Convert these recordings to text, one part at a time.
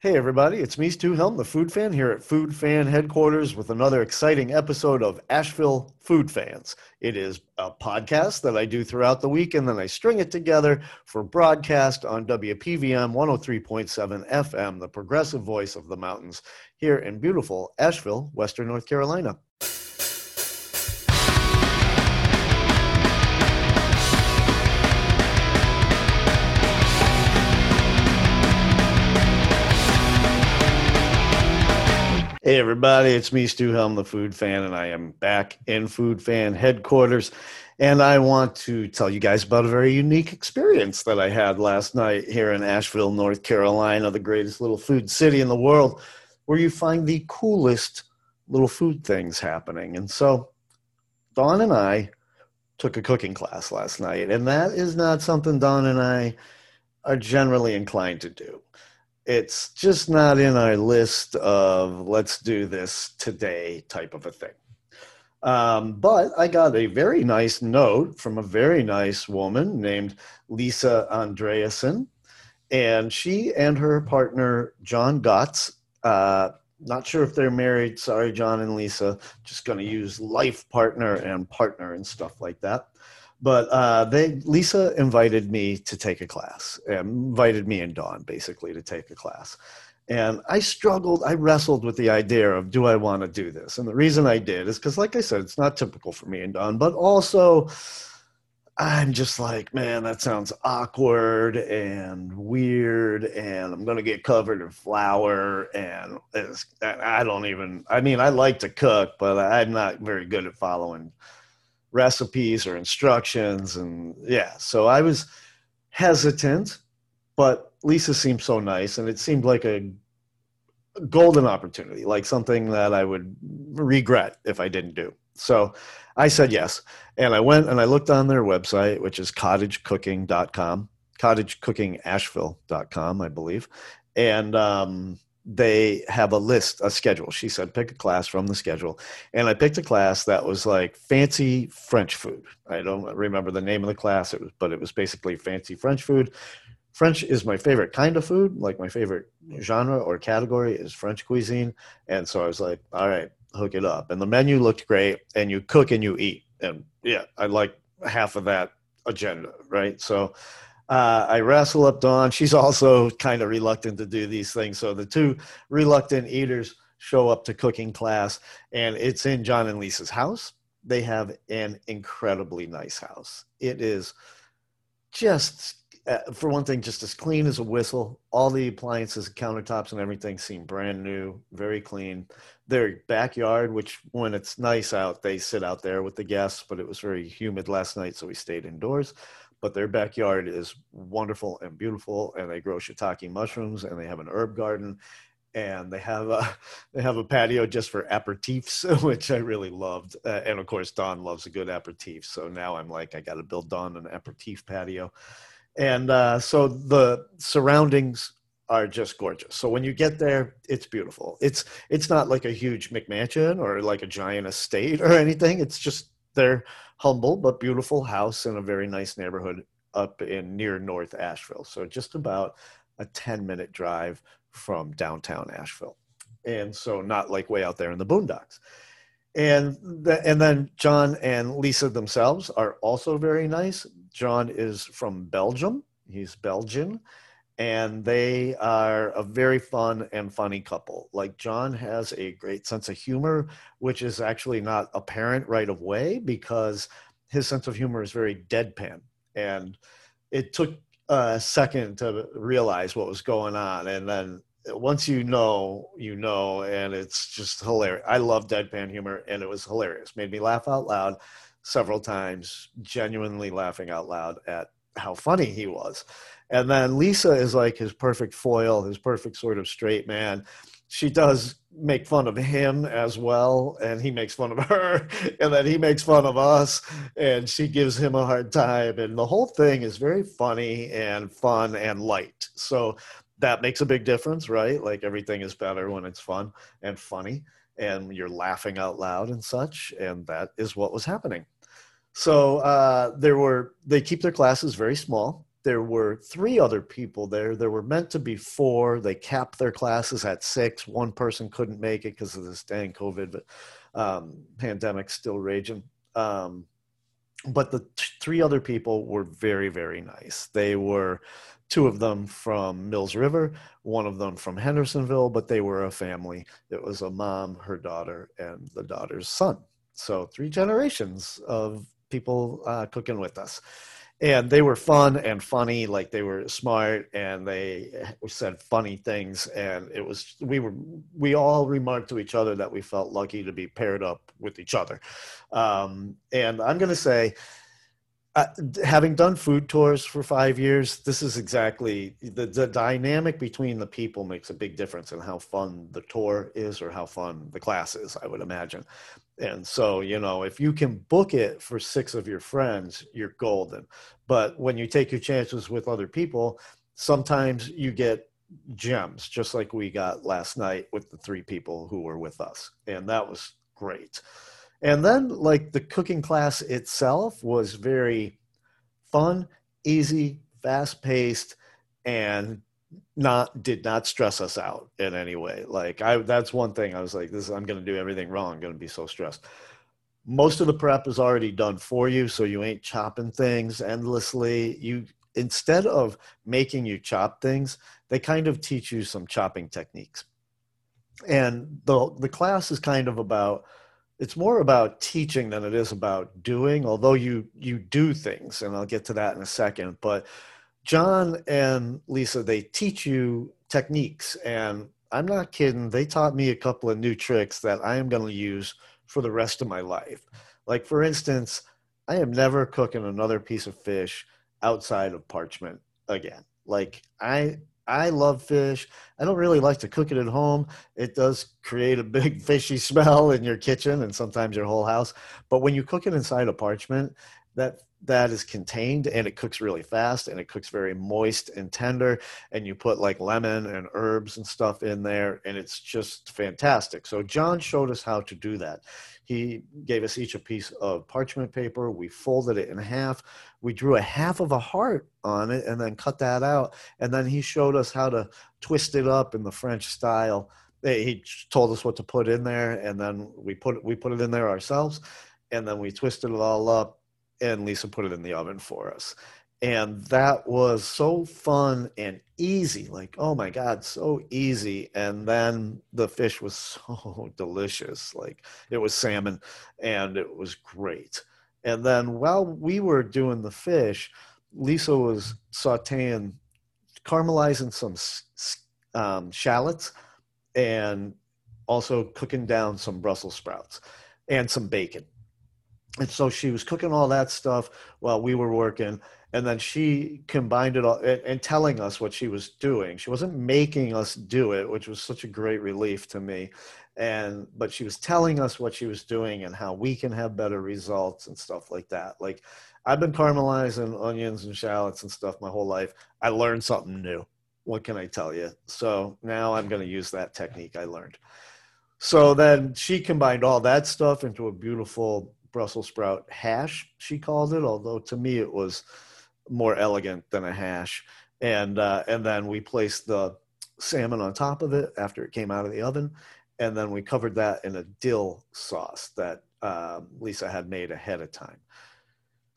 Hey, everybody, it's me, Stu Helm, the Food Fan, here at Food Fan headquarters with another exciting episode of Asheville Food Fans. It is a podcast that I do throughout the week, and then I string it together for broadcast on WPVM 103.7 FM, the progressive voice of the mountains, here in beautiful Asheville, Western North Carolina. Hey, everybody, it's me, Stu Helm, the food fan, and I am back in Food Fan headquarters. And I want to tell you guys about a very unique experience that I had last night here in Asheville, North Carolina, the greatest little food city in the world, where you find the coolest little food things happening. And so, Dawn and I took a cooking class last night, and that is not something Dawn and I are generally inclined to do it's just not in our list of let's do this today type of a thing. Um, but I got a very nice note from a very nice woman named Lisa Andreasen. And she and her partner, John Gotts, uh, not sure if they're married. Sorry, John and Lisa. Just going to use life partner and partner and stuff like that but uh, they Lisa invited me to take a class, and invited me and Dawn basically to take a class. And I struggled, I wrestled with the idea of do I want to do this? And the reason I did is because, like I said, it's not typical for me and Dawn, but also I'm just like, man, that sounds awkward and weird, and I'm gonna get covered in flour, and I don't even. I mean, I like to cook, but I'm not very good at following recipes or instructions and yeah so i was hesitant but lisa seemed so nice and it seemed like a golden opportunity like something that i would regret if i didn't do. So i said yes and i went and i looked on their website which is cottagecooking.com cottagecookingasheville.com i believe and um, they have a list, a schedule. She said, pick a class from the schedule. And I picked a class that was like fancy French food. I don't remember the name of the class, it was, but it was basically fancy French food. French is my favorite kind of food. Like my favorite genre or category is French cuisine. And so I was like, all right, hook it up. And the menu looked great. And you cook and you eat. And yeah, I like half of that agenda, right? So uh, I wrestle up Dawn. She's also kind of reluctant to do these things. So the two reluctant eaters show up to cooking class, and it's in John and Lisa's house. They have an incredibly nice house. It is just, uh, for one thing, just as clean as a whistle. All the appliances, countertops, and everything seem brand new, very clean. Their backyard, which when it's nice out, they sit out there with the guests, but it was very humid last night, so we stayed indoors but their backyard is wonderful and beautiful and they grow shiitake mushrooms and they have an herb garden and they have a they have a patio just for aperitifs which i really loved uh, and of course Dawn loves a good aperitif so now i'm like i got to build Dawn an aperitif patio. And uh, so the surroundings are just gorgeous. So when you get there it's beautiful. It's it's not like a huge mcmansion or like a giant estate or anything. It's just their humble but beautiful house in a very nice neighborhood up in near North Asheville. So just about a 10 minute drive from downtown Asheville. And so not like way out there in the boondocks. And the, and then John and Lisa themselves are also very nice. John is from Belgium. He's Belgian and they are a very fun and funny couple. Like John has a great sense of humor, which is actually not apparent right away because his sense of humor is very deadpan. And it took a second to realize what was going on. And then once you know, you know, and it's just hilarious. I love deadpan humor, and it was hilarious. Made me laugh out loud several times, genuinely laughing out loud at how funny he was. And then Lisa is like his perfect foil, his perfect sort of straight man. She does make fun of him as well, and he makes fun of her, and then he makes fun of us, and she gives him a hard time. And the whole thing is very funny and fun and light. So that makes a big difference, right? Like everything is better when it's fun and funny, and you're laughing out loud and such. And that is what was happening. So uh, there were they keep their classes very small there were three other people there. There were meant to be four. They capped their classes at six. One person couldn't make it because of this dang COVID um, pandemic still raging. Um, but the t- three other people were very, very nice. They were two of them from Mills River, one of them from Hendersonville, but they were a family. It was a mom, her daughter, and the daughter's son. So three generations of people uh, cooking with us and they were fun and funny like they were smart and they said funny things and it was we were we all remarked to each other that we felt lucky to be paired up with each other. Um, and i'm going to say uh, having done food tours for five years, this is exactly the, the dynamic between the people makes a big difference in how fun the tour is or how fun the class is, I would imagine. And so, you know, if you can book it for six of your friends, you're golden. But when you take your chances with other people, sometimes you get gems, just like we got last night with the three people who were with us. And that was great. And then, like, the cooking class itself was very fun, easy, fast paced, and not did not stress us out in any way. Like I that's one thing I was like this I'm to do everything wrong. I'm to be so stressed. Most of the prep is already done for you so you ain't chopping things endlessly. You instead of making you chop things, they kind of teach you some chopping techniques. And the the class is kind of about it's more about teaching than it is about doing although you you do things and i'll get to that in a second but john and lisa they teach you techniques and i'm not kidding they taught me a couple of new tricks that i am going to use for the rest of my life. Like for instance i am never cooking another piece of fish outside of parchment again. Like i I love fish. I don't really like to cook it at home. It does create a big fishy smell in your kitchen and sometimes your whole house. But when you cook it inside a parchment, that that is contained and it cooks really fast and it cooks very moist and tender and you put like lemon and herbs and stuff in there and it's just fantastic. So john showed us how to do that. He gave us each a piece of parchment paper we folded it in half we drew a half of a heart on it and then cut that out and then he showed us how to twist it up in the french style. He told us what to put in there and then we put we put it in there ourselves and then we twisted it all up and Lisa put it in the oven for us. And that was so fun and easy. Like, oh my God, so easy. And then the fish was so delicious. Like, it was salmon and it was great. And then while we were doing the fish, Lisa was sauteing, caramelizing some um, shallots and also cooking down some Brussels sprouts and some bacon and so she was cooking all that stuff while we were working and then she combined it all and, and, telling us what she was doing. She wasn't making us do it which was such a great relief to me. And but she was telling us what she was doing and how we can have better results and stuff like that. Like i've been caramelizing onions and shallots and stuff my whole life. I learned something new. What can i tell you? So now i'm going to use that technique i learned. So then she combined all that stuff into a beautiful Brussels sprout hash, she called it, although to me it was more elegant than a hash. And, uh, and then we placed the salmon on top of it after it came out of the oven. And then we covered that in a dill sauce that uh, Lisa had made ahead of time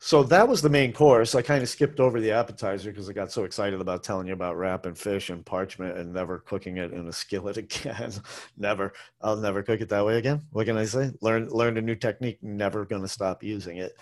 so that was the main course. I kind of skipped over the appetizer because I got so excited about telling you about wrapping fish and parchment and never cooking it in a skillet again. never. I'll never cook it that way again. What can I say? Learn learned a new technique. Never going to stop using it.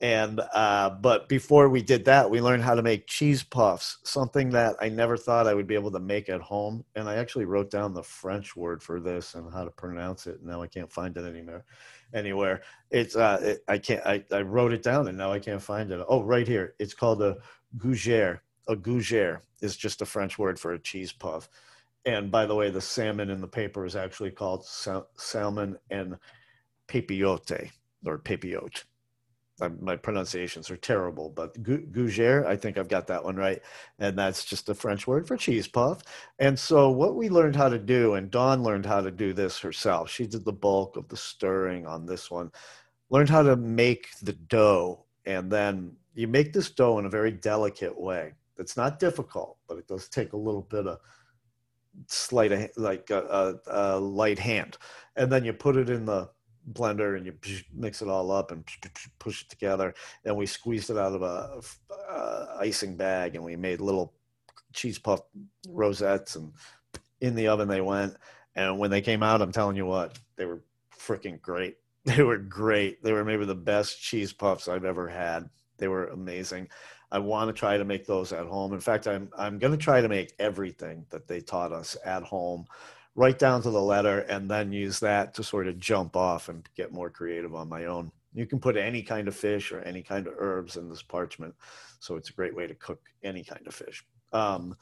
And uh, but before we did that, we learned how to make cheese puffs, something that I never thought I would be able to make at home. And I actually wrote down the French word for this and how to pronounce it. Now I can't find it anymore anywhere. It's uh, it, I can't. I, I wrote it down and now I can't find it. Oh, right here. It's called a gougere. A gougere is just a French word for a cheese puff. And by the way, the salmon in the paper is actually called sal- salmon en papillote or papillote my pronunciations are terrible, but gougere, I think I've got that one right. And that's just a French word for cheese puff. And so, what we learned how to do, and Dawn learned how to do this herself, she did the bulk of the stirring on this one, learned how to make the dough. And then you make this dough in a very delicate way. It's not difficult, but it does take a little bit of slight, like a, a, a light hand. And then you put it in the blender and you mix it all up and push it together. And we squeezed it out of a, a uh, icing bag and we made little cheese puff rosettes and in the oven they went. And when they came out, I'm telling you what, they were freaking great. They were great. They were maybe the best cheese puffs I've ever had. They were amazing. I want to try to make those at home. In fact, I'm I'm going to try to make everything that they taught us at home, right down to the letter, and then use that to sort of jump off and get more creative on my own. You can put any kind of fish or any kind of herbs in this parchment, so it's a great way to cook any kind of fish. Um,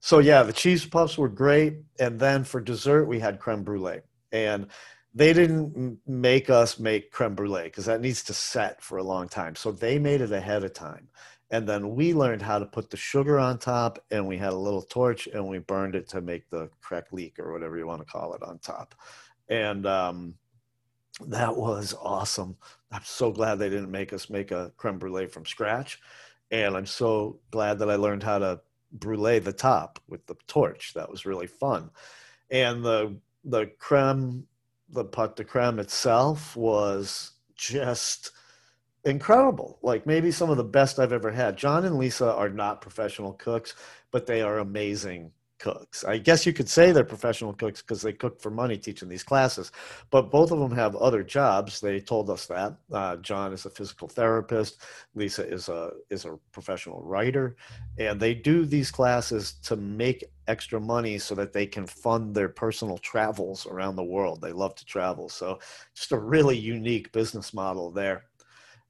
so yeah, the cheese puffs were great, and then for dessert we had creme brulee, and they didn't make us make creme brulee because that needs to set for a long time. So they made it ahead of time. And then we learned how to put the sugar on top, and we had a little torch, and we burned it to make the craquelette or whatever you want to call it on top. And um, that was awesome. I'm so glad they didn't make us make a creme brulee from scratch. And I'm so glad that I learned how to brulee the top with the torch. That was really fun. And the the creme, the pâte de creme itself was just incredible. Like maybe some of the best I've ever had. John and Lisa are not professional cooks, but they are amazing cooks. I guess you could say they're professional cooks because they cook for money teaching these classes, but both of them have other jobs. They told us that. Uh, John is a physical therapist. Lisa is a is a professional writer, and they do these classes to make extra money so that they can fund their personal travels around the world. They love to travel, so just a really unique business model there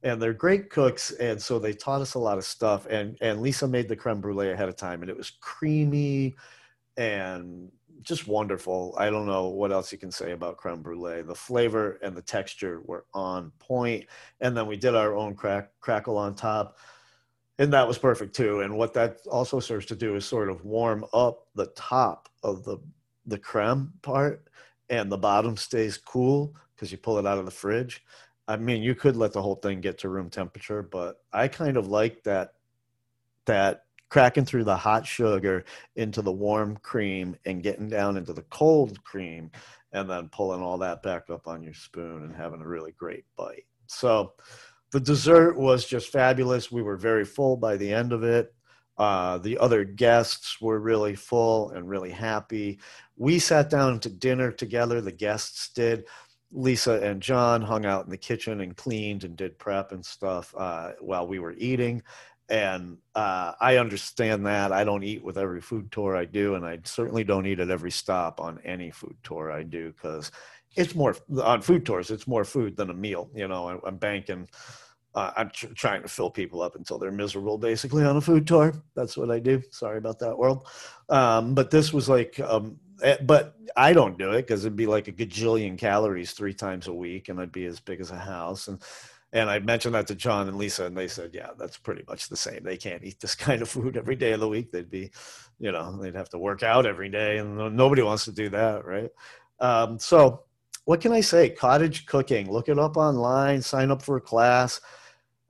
and they're great cooks and so they taught us a lot of stuff and and lisa made the creme brulee ahead of time and it was creamy and just wonderful. I don't know what else you can say about creme brulee. The flavor and the texture were on point and then we did our own crack crackle on top and that was perfect too. And what that also serves to do is sort of warm up the top of the the creme part and the bottom stays cool because you pull it out of the fridge I mean, you could let the whole thing get to room temperature, but I kind of like that that cracking through the hot sugar into the warm cream and getting down into the cold cream and then pulling all that back up on your spoon and having a really great bite. So the dessert was just fabulous. We were very full by the end of it. Uh, the other guests were really full and really happy. We sat down to dinner together, the guests did. Lisa and John hung out in the kitchen and cleaned and did prep and stuff uh, while we were eating. And uh, I understand that. I don't eat with every food tour I do, and I certainly don't eat at every stop on any food tour I do because it's more on food tours. It's more food than a meal. You know, I, am banking. Uh, I'm tr- trying to fill people up until they're miserable, basically, on a food tour. That's what I do. Sorry about that, world. Um, but this was like um, but I don't do it because it'd be like a gajillion calories three times a week, and I'd be as big as a house. And and I mentioned that to John and Lisa, and they said, "Yeah, that's pretty much the same. They can't eat this kind of food every day of the week. They'd be, you know, they'd have to work out every day, and nobody wants to do that, right?" Um, so, what can I say? Cottage cooking. Look it up online. Sign up for a class.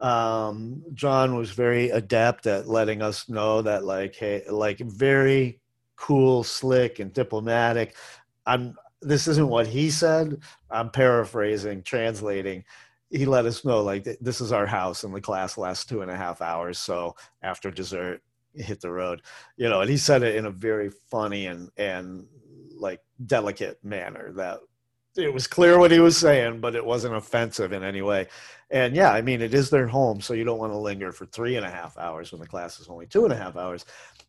Um, John was very adept at letting us know that, like, hey, like very cool, slick, and diplomatic. I'm this isn't what he said. I'm paraphrasing, translating. He let us know like this is our house, and the class lasts two and a half hours. So after dessert, hit the road, you know. And he said it in a very funny and and like delicate manner that it was clear what he was saying, but it wasn't offensive in any way. And yeah, I mean, it is their home, so you don't want to linger for three and a half hours when the class is only two and a half hours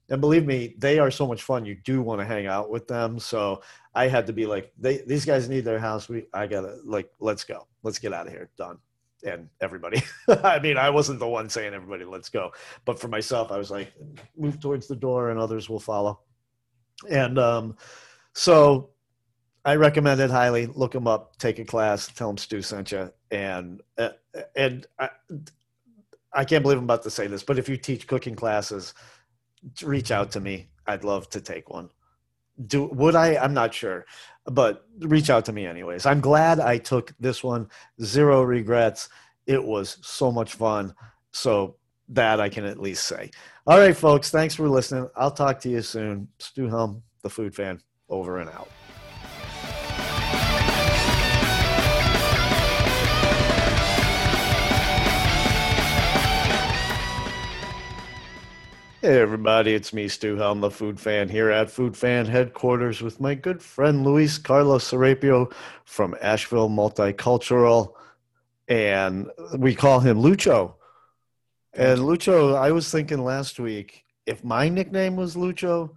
and believe me, they are so much fun. You do want to hang out with them. So I had to be like, they, these guys need their house. We, I gotta like, let's go, let's get out of here. Done. And everybody, I mean, I wasn't the one saying everybody, let's go. But for myself, I was like, move towards the door and others will follow. And um, so I recommend it highly. Look them up, take a class, tell them Stu sent you. And, uh, and I, I can't believe I'm about to say this, but if you teach cooking classes, reach out to me. I'd love to take one. Do would I? I'm not sure, but reach out to me anyways. I'm glad I took this one. Zero regrets. It was so much fun. So That I can at least say. All right, folks. Thanks for listening. I'll talk to you soon. Stu Helm, the food fan, over and out. Hey everybody, it's me, Stu Helm, the food fan, here at Food Fan headquarters with my good friend Luis Carlos Serapio from Asheville Multicultural, and we call him Lucho. And Lucho, I was thinking last week, if my nickname was Lucho,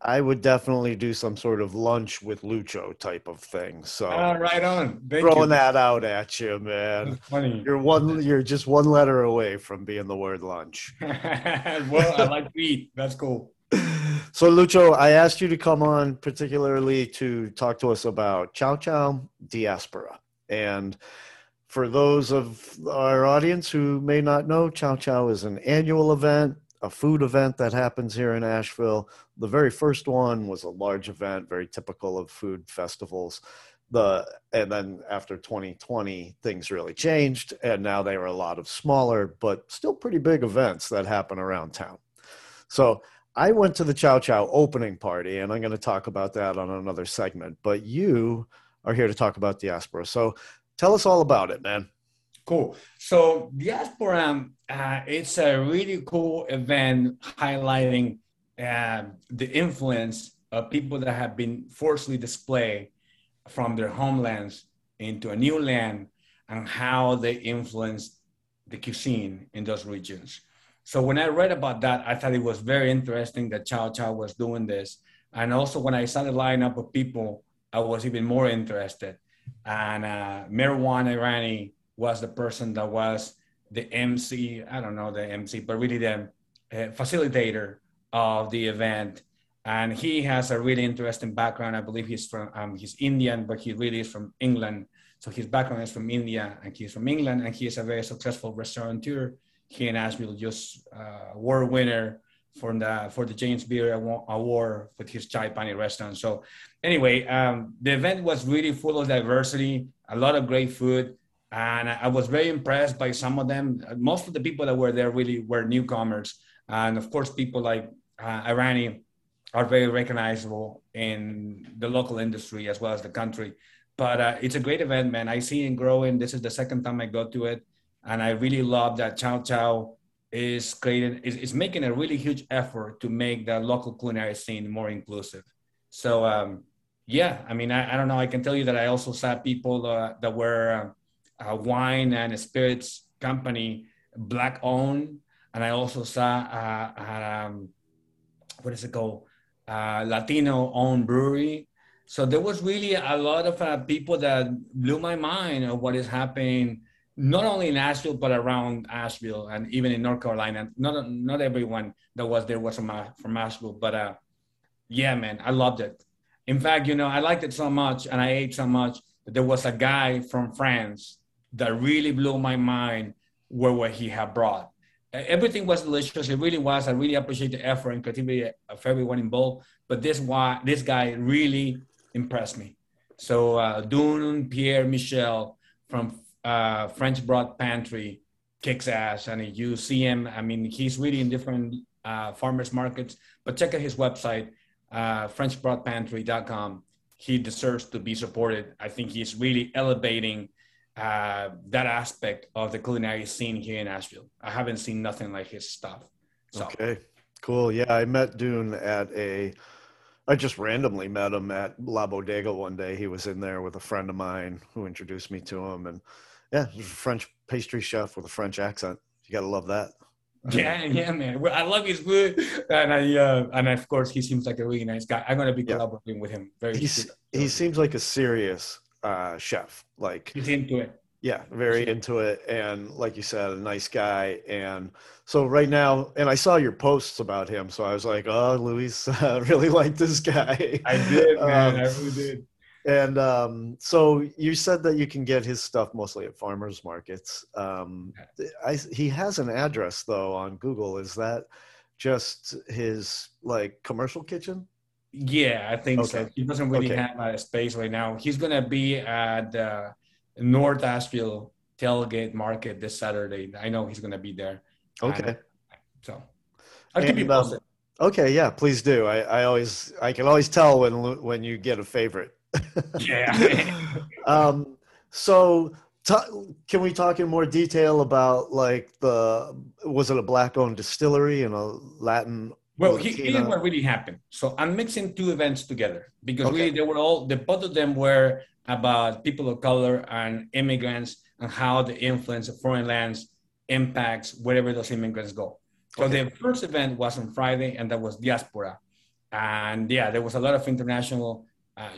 I would definitely do some sort of lunch with Lucho type of thing. So uh, right on. Thank throwing you. that out at you, man. That's funny. You're one. You're just one letter away from being the word lunch. well, I like to eat. That's cool. So Lucho, I asked you to come on particularly to talk to us about Chow Chow Diaspora. And for those of our audience who may not know, Chow Chow is an annual event a food event that happens here in Asheville. The very first one was a large event, very typical of food festivals. The and then after 2020, things really changed, and now they are a lot of smaller but still pretty big events that happen around town. So I went to the Chow Chow opening party, and I'm going to talk about that on another segment. But you are here to talk about diaspora. So tell us all about it, man. Cool. So Diaspora, uh, it's a really cool event highlighting uh, the influence of people that have been forcibly displaced from their homelands into a new land and how they influence the cuisine in those regions. So when I read about that, I thought it was very interesting that Chow Chow was doing this. And also when I saw the lineup of people, I was even more interested. And uh, Mirwan Irani was the person that was the MC, I don't know the MC, but really the uh, facilitator of the event. And he has a really interesting background. I believe he's from, um, he's Indian, but he really is from England. So his background is from India and he's from England and he is a very successful restaurateur He in Asheville, just uh, award winner for the for the James Beard Award with his Chai Pani restaurant. So anyway, um, the event was really full of diversity, a lot of great food and I was very impressed by some of them. Most of the people that were there really were newcomers, and of course, people like uh, Irani are very recognizable in the local industry as well as the country. But uh, it's a great event, man. I see it growing. This is the second time I go to it, and I really love that Chow Chow is creating is, is making a really huge effort to make the local culinary scene more inclusive. So um, yeah, I mean, I, I, don't know. I can tell you that I also saw people uh, that were uh, a wine and spirits company, black owned, and I also saw uh, um, what is it called, uh, Latino owned brewery. So there was really a lot of uh, people that blew my mind of what is happening, not only in Asheville but around Asheville and even in North Carolina. Not not everyone that was there was from uh, from Asheville, but uh, yeah, man, I loved it. In fact, you know, I liked it so much and I ate so much that there was a guy from France that really blew my mind were what he had brought. Everything was delicious. It really was. I really appreciate the effort and creativity of everyone involved. But this why this guy really impressed me. So uh, Dune Pierre Michel from uh, French Broad Pantry kicks ass, and you see him. I mean, he's really in different uh, farmers markets. But check out his website, uh, FrenchBroadPantry.com. He deserves to be supported. I think he's really elevating uh, that aspect of the culinary scene here in Asheville. I haven't seen nothing like his stuff. So. Okay, cool. Yeah, I met Dune at a. I just randomly met him at La Bodega one day. He was in there with a friend of mine who introduced me to him, and yeah, he's a French pastry chef with a French accent. You gotta love that. Yeah, yeah, man. I love his food, and I uh, and of course he seems like a really nice guy. I'm gonna be collaborating yeah. with him. Very. He's, he seems like a serious uh, chef. Like he's into it. Yeah, very into it, and like you said, a nice guy. And so right now, and I saw your posts about him, so I was like, "Oh, Luis, uh, really like this guy." I did, man. Um, I really did. And um, so you said that you can get his stuff mostly at farmers markets. Um, I, he has an address though on Google. Is that just his like commercial kitchen? Yeah, I think okay. so. He doesn't really okay. have a space right now. He's gonna be at the North Asheville tailgate market this Saturday. I know he's gonna be there, Okay. And, so I'll keep you um, posted. Okay, yeah, please do. I, I always I can always tell when when you get a favorite. Yeah. um, so ta- can we talk in more detail about like the was it a black owned distillery and a Latin? Well, he- here's what really happened. So I'm mixing two events together because Okay. really they were all the both of them were about people of color and immigrants and how the influence of foreign lands impacts wherever those immigrants go. So Okay. the first event was on Friday, and that was diaspora, and yeah, there was a lot of international uh,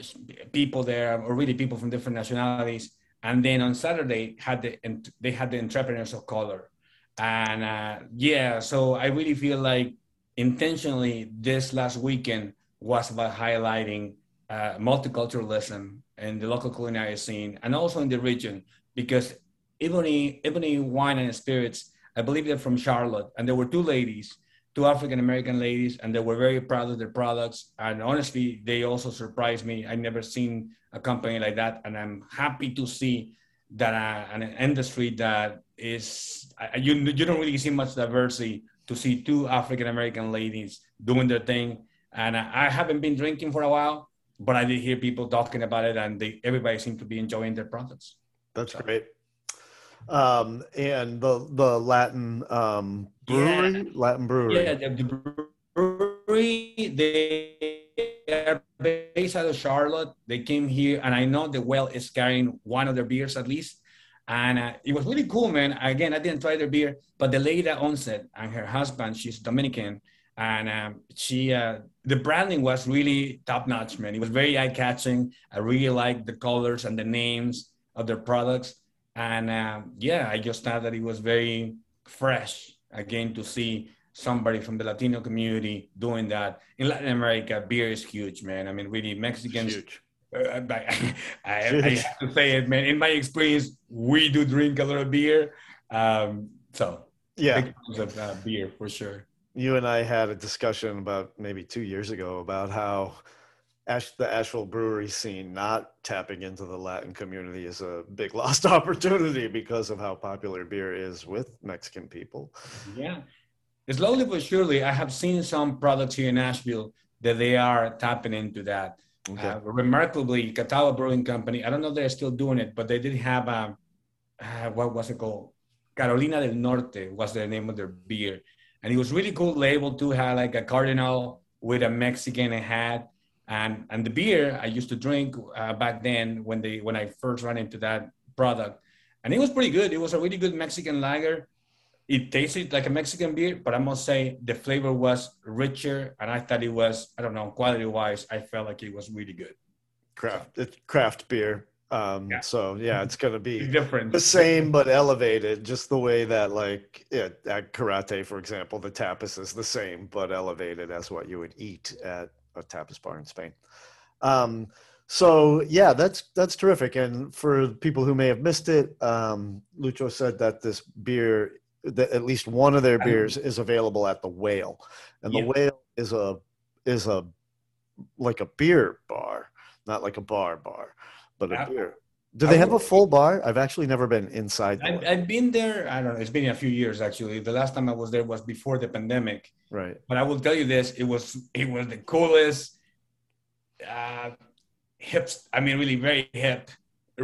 people there, or really people from different nationalities. And then on Saturday had the they had the entrepreneurs of color, and uh, yeah, so I really feel like intentionally this last weekend was about highlighting uh, multiculturalism in the local culinary scene and also in the region because Ebony, Ebony Wine and Spirits, I believe they're from Charlotte, and there were two ladies, two African American ladies, and they were very proud of their products. And honestly, they also surprised me. I never seen a company like that, and I'm happy to see that uh, an industry that is I- you you don't really see much diversity to see two African American ladies doing their thing. And I I haven't been drinking for a while, but I did hear people talking about it, and they, everybody seemed to be enjoying their products. That's great. Um, and the the Latin um, brewery, Latin brewery. Yeah, the, the brewery they are based out of Charlotte. They came here, and I know the whale is carrying one of their beers at least. And uh, it was really cool, man. Again, I didn't try their beer, but the lady that owns it and her husband, she's Dominican, and um, she uh, the branding was really top notch, man. It was very eye catching. I really liked the colors and the names of their products, and um, yeah, I just thought that it was very fresh again to see somebody from the Latino community doing that. In Latin America, beer is huge, man. I mean, really, Mexicans. Uh, I, I, I have to say it, man. In my experience, we do drink a lot of beer. Um, so, Yeah. big of uh, beer for sure. you and I had a discussion about maybe two years ago about how Ash, the Asheville brewery scene not tapping into the Latin community is a big lost opportunity because of how popular beer is with Mexican people. Yeah. Slowly but surely, I have seen some products here in Asheville that they are tapping into that. Okay. Uh, remarkably, Catawba Brewing Company, I don't know they're still doing it, but they did have a, uh, what was it called? Carolina del Norte was the name of their beer. And it was really cool label too, had like a cardinal with a Mexican hat. And, and the beer I used to drink uh, back then when they when I first ran into that product, and it was pretty good. It was a really good Mexican lager. It tasted like a Mexican beer, but I must say the flavor was richer, and I thought it was I don't know quality wise. I felt like it was really good. Craft, it's craft beer. Um, Yeah. So yeah, it's going to be Different. the same but elevated just the way that like yeah, at Cúrate for example the tapas is the same but elevated as what you would eat at a tapas bar in spain um, so yeah that's that's terrific and for people who may have missed it um, lucho said that this beer that at least one of their beers is available at the whale and the Yeah. whale is a is a like a beer bar not like a bar bar but a beer do I they have a full bar? I've actually never been inside. I, one. I've been there. I don't know. It's been a few years actually. The last time I was there was before the pandemic. right. But I will tell you this: it was it was the coolest, uh, hip. I mean, really very hip,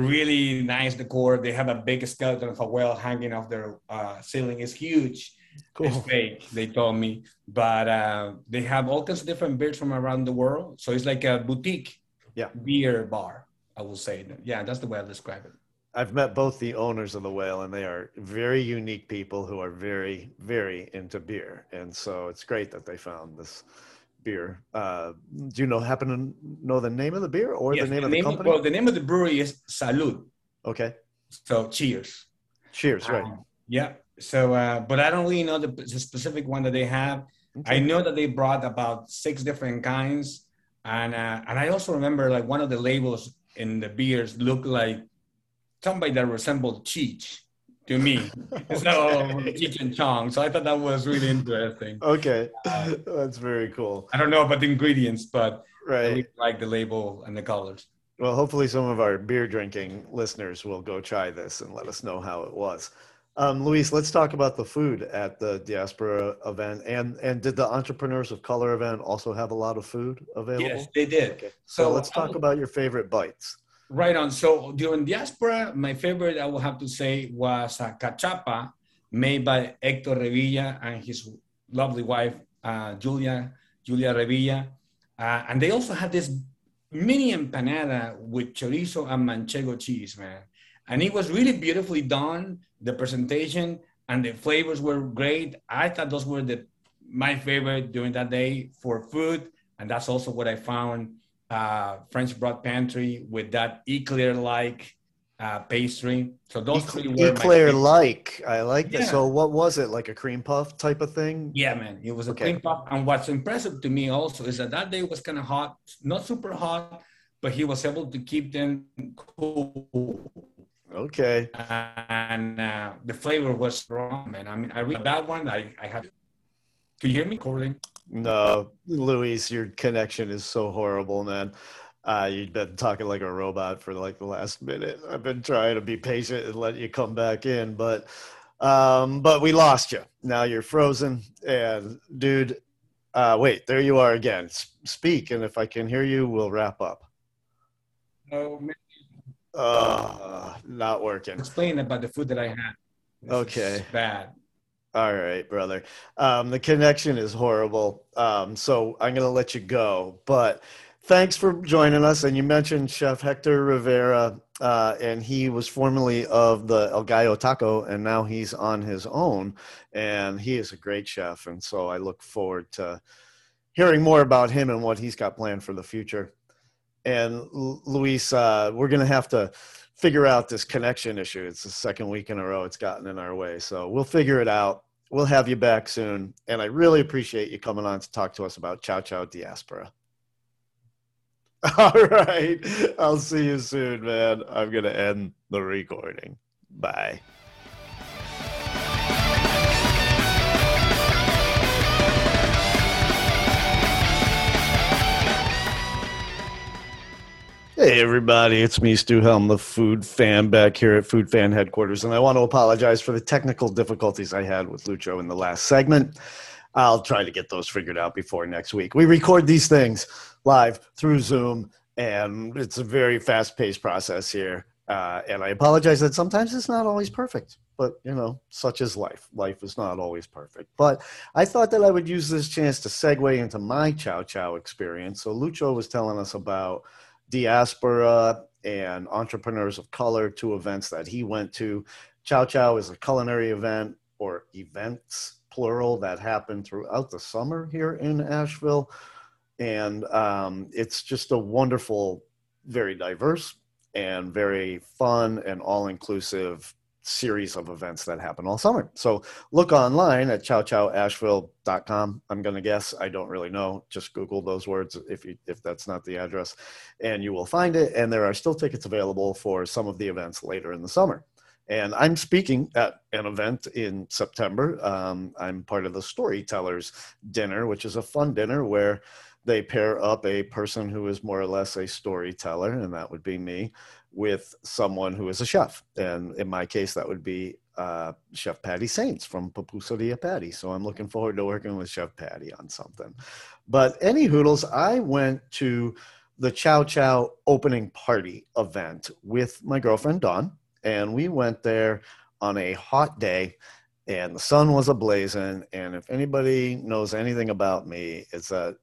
really nice decor. They have a big skeleton of a whale hanging off their uh, ceiling. It's huge. Cool. It's fake, they told me, but uh, they have all kinds of different beers from around the world. So it's like a boutique Yeah. beer bar. I will say. Yeah, that's the way I describe it. I've met both the owners of the whale, and they are very unique people who are very, very into beer. And so it's great that they found this beer. Uh, do you know happen to know the name of the beer or Yes, the name of the company? well, the name of the brewery is Salud. okay. So cheers. Cheers. Right. Um, yeah. So, uh, but I don't really know the, the specific one that they have. I know that they brought about six different kinds, and uh, and I also remember like one of the labels in the beers looked like somebody that resembled Cheech to me. so Cheech and Chong. So I thought that was really interesting. Okay. That's very cool. I don't know about the ingredients, but I Right. really like the label and the colors. Well, hopefully, some of our beer drinking listeners will go try this and let us know how it was. Um, Luis, let's talk about the food at the diaspora event. And and did the Entrepreneurs of Color event also have a lot of food available? Yes, they did. Okay. So, so let's talk about your favorite bites. Right on. So during diaspora, my favorite I will have to say was a cachapa made by Hector Revilla and his lovely wife uh, Julia Julia Revilla, uh, and they also had this mini empanada with chorizo and manchego cheese, man. And it was really beautifully done. The presentation and the flavors were great. I thought those were the my favorite during that day for food, and that's also what I found. Uh, French Broad Pantry with that eclair like uh, pastry. So those three were eclair like. I like that. So what was it? Like a cream puff type of thing? Yeah, man. It was a okay. cream puff. And what's impressive to me also is that that day was kind of hot, not super hot, but he was able to keep them cool. Okay. And uh, the flavor was strong, man. I mean, I read that one. I, I have. Can you hear me, Corley? No, Luis, your connection is so horrible, man. Uh, you've been talking like a robot for like the last minute. I've been trying to be patient and let you come back in, but um, but we lost you. Now you're frozen, and dude, uh, wait, there you are again. S- speak, and if I can hear you, we'll wrap up. Oh, uh, not working. Explain about the food that I had. This okay. Bad. All right, brother. Um, the connection is horrible. Um, so I'm going to let you go. But thanks for joining us. And you mentioned Chef Hector Rivera, uh, and he was formerly of the El Gallo Taco, and now he's on his own. And he is a great chef. And so I look forward to hearing more about him and what he's got planned for the future. And Luis, uh, we're going to have to figure out this connection issue. It's the second week in a row it's gotten in our way. So we'll figure it out. We'll have you back soon. And I really appreciate you coming on to talk to us about Chow Chow Diaspora. All right. I'll see you soon, man. I'm going to end the recording. Bye. Hey everybody, it's me, Stu Helm, the food fan back here at Food Fan Headquarters, and I want to apologize for the technical difficulties I had with Lucho in the last segment. I'll try to get those figured out before next week. We record these things live through Zoom, and it's a very fast paced process here. Uh, and I apologize that sometimes it's not always perfect, but you know, such is life. Life is not always perfect. But I thought that I would use this chance to segue into my Chow Chow experience. So Lucho was telling us about diaspora and entrepreneurs of color, two events that he went to. Chow Chow is a culinary event or events plural that happened throughout the summer here in Asheville. And um, it's just a wonderful, very diverse and very fun and all inclusive series of events that happen all summer. So look online at chowchowasheville.com. I'm going to guess. I don't really know. Just Google those words if you, if that's not the address and you will find it. And there are still tickets available for some of the events later in the summer. And I'm speaking at an event in September. Um, I'm part of the Storytellers Dinner, which is a fun dinner where they pair up a person who is more or less a storyteller, and that would be me, with someone who is a chef. And in my case, that would be uh, Chef Patty Saints from Pupuseria Patty. So I'm looking forward to working with Chef Patty on something. But any hoodles, I went to the Chow Chow opening party event with my girlfriend Dawn and we went there on a hot day and the sun was ablazing and if anybody knows anything about me it's that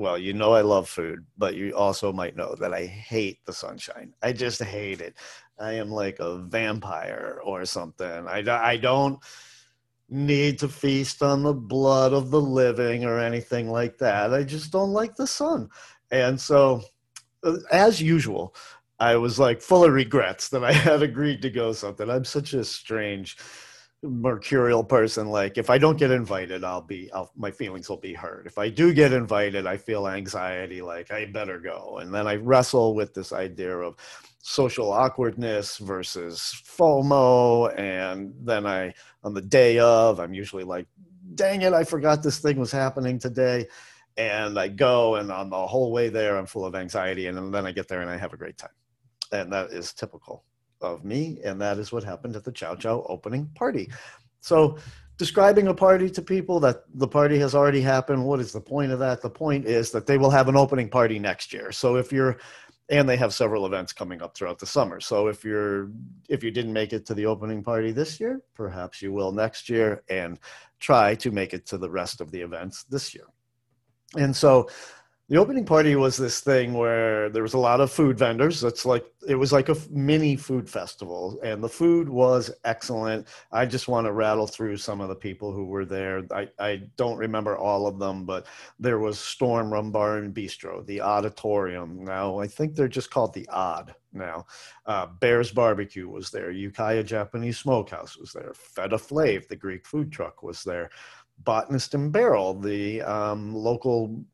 well you know i love food but you also might know that i hate the sunshine. I just hate it. I am like a vampire or something. I, I don't need to feast on the blood of the living or anything like that. I just don't like the sun. And so uh, as usual I was like full of regrets that I had agreed to go something. I'm such a strange mercurial person like if i don't get invited i'll be I'll, my feelings will be hurt. If i do get invited i feel anxiety like i better go. And then i wrestle with this idea of social awkwardness versus fomo. And then i on the day of i'm usually like dang it i forgot this thing was happening today. And i go and on the whole way there i'm full of anxiety. And then i get there and i have a great time. And that is typical of me, and that is what happened at the Chow Chow opening party. So, describing a party to people that the party has already happened, what is the point of that? The point is that they will have an opening party next year. So, if you're and they have several events coming up throughout the summer. So if you're if you didn't make it to the opening party this year, perhaps you will next year and try to make it to the rest of the events this year. And so the opening party was this thing where there was a lot of food vendors. It's like it was like a mini food festival and the food was excellent. I just want to rattle through some of the people who were there. I, I don't remember all of them but there was Storm Rhum bar and bistro the Odditorium. Now i think they're just called the odd now. Uh, bears barbecue was there. Ukiah japanese smokehouse was there. Feta flav the greek food truck was there. Botanist and barrel the um, local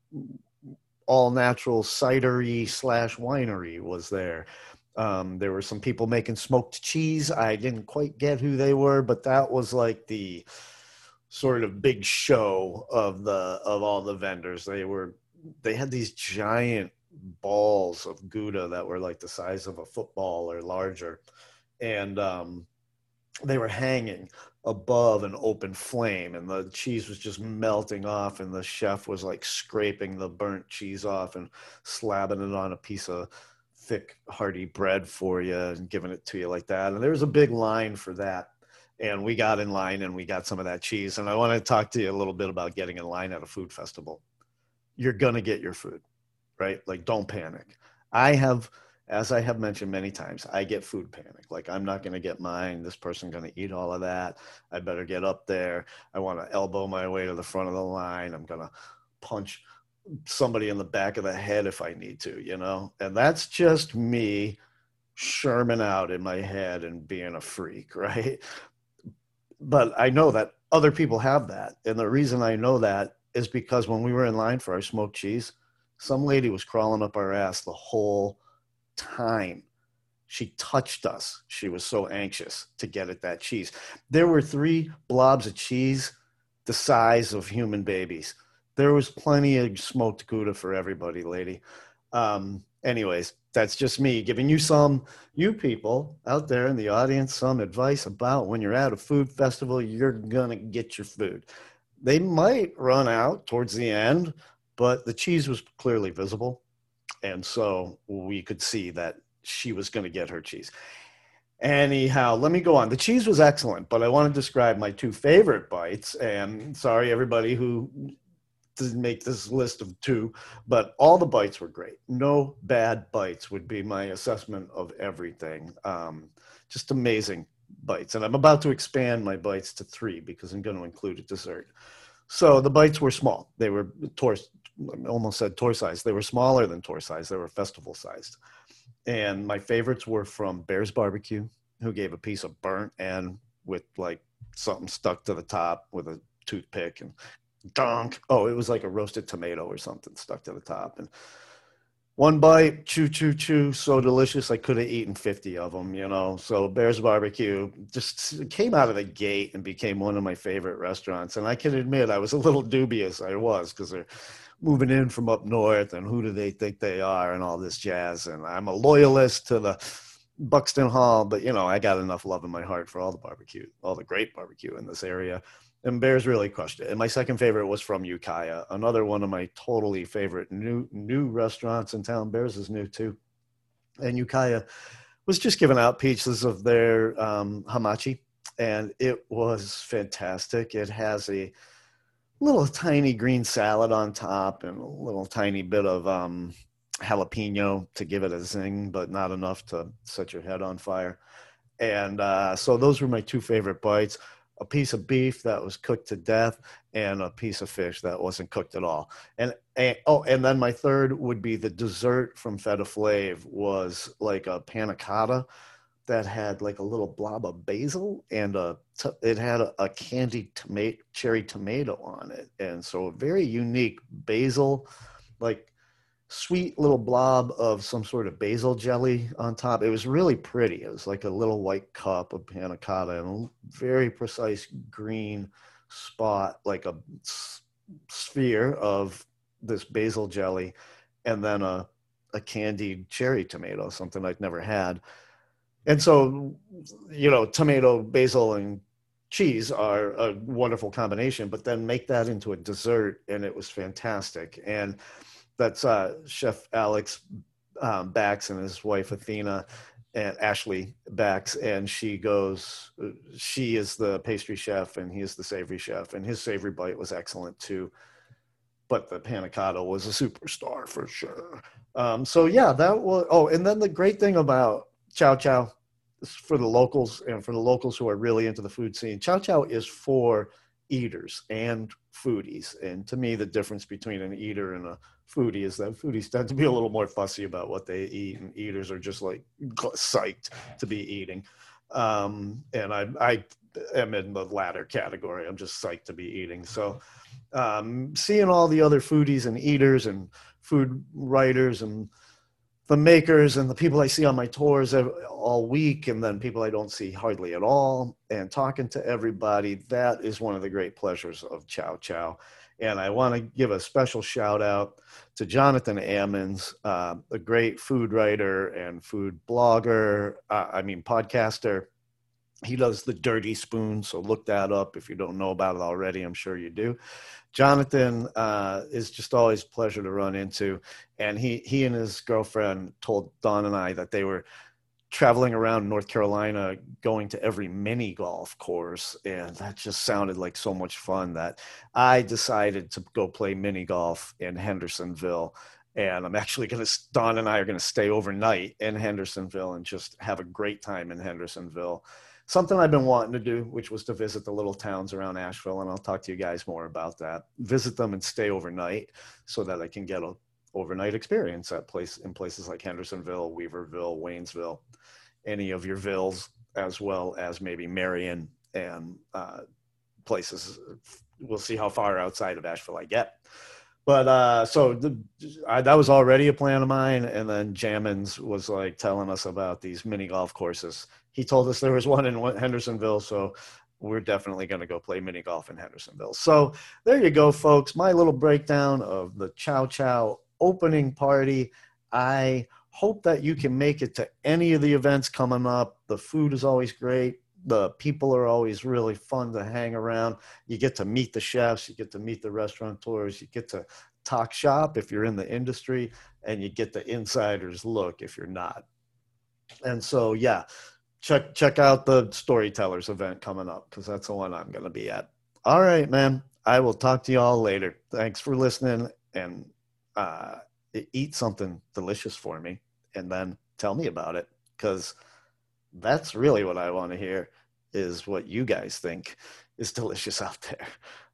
all natural cidery slash winery was there. Um, there were some people making smoked cheese. I didn't quite get who they were, but that was like the sort of big show of the of all the vendors. They were they had these giant balls of gouda that were like the size of a football or larger, and um, they were hanging above an open flame and the cheese was just melting off and the chef was like scraping the burnt cheese off and slapping it on a piece of thick hearty bread for you and giving it to you like that. And there was a big line for that and we got in line and we got some of that cheese. And i want to talk to you a little bit about getting in line at a food festival. You're going to get your food right? Like don't panic. I have as I have mentioned many times, I get food panic. Like I'm not going to get mine. This person going to eat all of that. I better get up there. I want to elbow my way to the front of the line. I'm going to punch somebody in the back of the head if I need to, you know? And that's just me Sherman out in my head and being a freak, right? But I know that other people have that. And the reason I know that is because when we were in line for our smoked cheese, some lady was crawling up our ass the whole time she touched us. She was so anxious to get at that cheese. There were three blobs of cheese the size of human babies. There was plenty of smoked Gouda for everybody, lady. Um, anyways, that's just me giving you some, you people out there in the audience, some advice about when you're at a food festival, you're going to get your food. They might run out towards the end, but the cheese was clearly visible and so we could see that she was going to get her cheese. Anyhow, let me go on. The cheese was excellent, but I want to describe my two favorite bites. And sorry, everybody who didn't make this list of two, but all the bites were great. No bad bites would be my assessment of everything. Um, just amazing bites. And I'm about to expand my bites to three because I'm going to include a dessert. So the bites were small. They were almost said toy size. They were smaller than toy size. They were festival sized. And my favorites were from Bears Barbecue, who gave a piece of burnt and with like something stuck to the top with a toothpick and dunk. Oh, it was like a roasted tomato or something stuck to the top. And one bite, chew, chew, chew, so delicious. I could have eaten 50 of them, you know. So Bears Barbecue just came out of the gate and became one of my favorite restaurants. And I can admit I was a little dubious. I was because they're moving in from up north and who do they think they are and all this jazz. And I'm a loyalist to the Buxton Hall, but you know, I got enough love in my heart for all the barbecue, all the great barbecue in this area. And Bears really crushed it. And my second favorite was from Ukiah, another one of my totally favorite new new restaurants in town. Bears is new too. And Ukiah was just giving out pieces of their um, hamachi, and it was fantastic. It has a little tiny green salad on top and a little tiny bit of um, jalapeno to give it a zing, but not enough to set your head on fire. And uh, so those were my two favorite bites a piece of beef that was cooked to death and a piece of fish that wasn't cooked at all. And, and oh, and then my third would be the dessert from Feta Flav was like a panna cotta that had like a little blob of basil and a it had a, a candied tomato cherry tomato on it. And so a very unique basil like sweet little blob of some sort of basil jelly on top. It was really pretty. It was like a little white cup of panna cotta and a very precise green spot like a sphere of this basil jelly and then a, a candied cherry tomato something i'd never had and so you know tomato basil and cheese are a wonderful combination but then make that into a dessert and it was fantastic. And that's uh, chef alex um, bax and his wife athena and ashley bax and she goes she is the pastry chef and he is the savory chef and his savory bite was excellent too. But the panna cotta was a superstar for sure. Um, so yeah that was oh and then the great thing about chow chow for the locals and for the locals who are really into the food scene, Chow Chow is for eaters and foodies. And to me, the difference between an eater and a foodie is that foodies tend to be a little more fussy about what they eat, and eaters are just like psyched to be eating. Um, and I, I am in the latter category. I'm just psyched to be eating. So, um, seeing all the other foodies and eaters and food writers and the makers and the people I see on my tours all week, and then people I don't see hardly at all, and talking to everybody. That is one of the great pleasures of Chow Chow. And I want to give a special shout out to Jonathan Ammons, uh, a great food writer and food blogger, uh, I mean, podcaster. He does the Dirty Spoon, so look that up if you don't know about it already. I'm sure you do. Jonathan uh, is just always a pleasure to run into, and he he and his girlfriend told Dawn and I that they were traveling around North Carolina, going to every mini golf course, and that just sounded like so much fun that I decided to go play mini golf in Hendersonville. And I'm actually going to, Dawn and I are going to stay overnight in Hendersonville and just have a great time in Hendersonville something I've been wanting to do, which was to visit the little towns around Asheville, and I'll talk to you guys more about that. Visit them and stay overnight so that I can get a overnight experience at place in places like Hendersonville, Weaverville, Waynesville, any of your villes, as well as maybe Marion and uh, places. We'll see how far outside of Asheville I get. But uh, so the, I, that was already a plan of mine, and then Jammins was like telling us about these mini golf courses he told us there was one in Hendersonville, so we're definitely going to go play mini golf in Hendersonville. So there you go, folks. My little breakdown of the Chow Chow opening party. I hope that you can make it to any of the events coming up. The food is always great. The people are always really fun to hang around. You get to meet the chefs, you get to meet the restaurateurs, you get to talk shop if you're in the industry, and you get the insider's look if you're not. And so, yeah, check check out the storytellers event coming up because that's the one I'm going to be at. All right, man. I will talk to you all later. Thanks for listening and uh, eat something delicious for me and then tell me about it because that's really what I want to hear is what you guys think is delicious out there.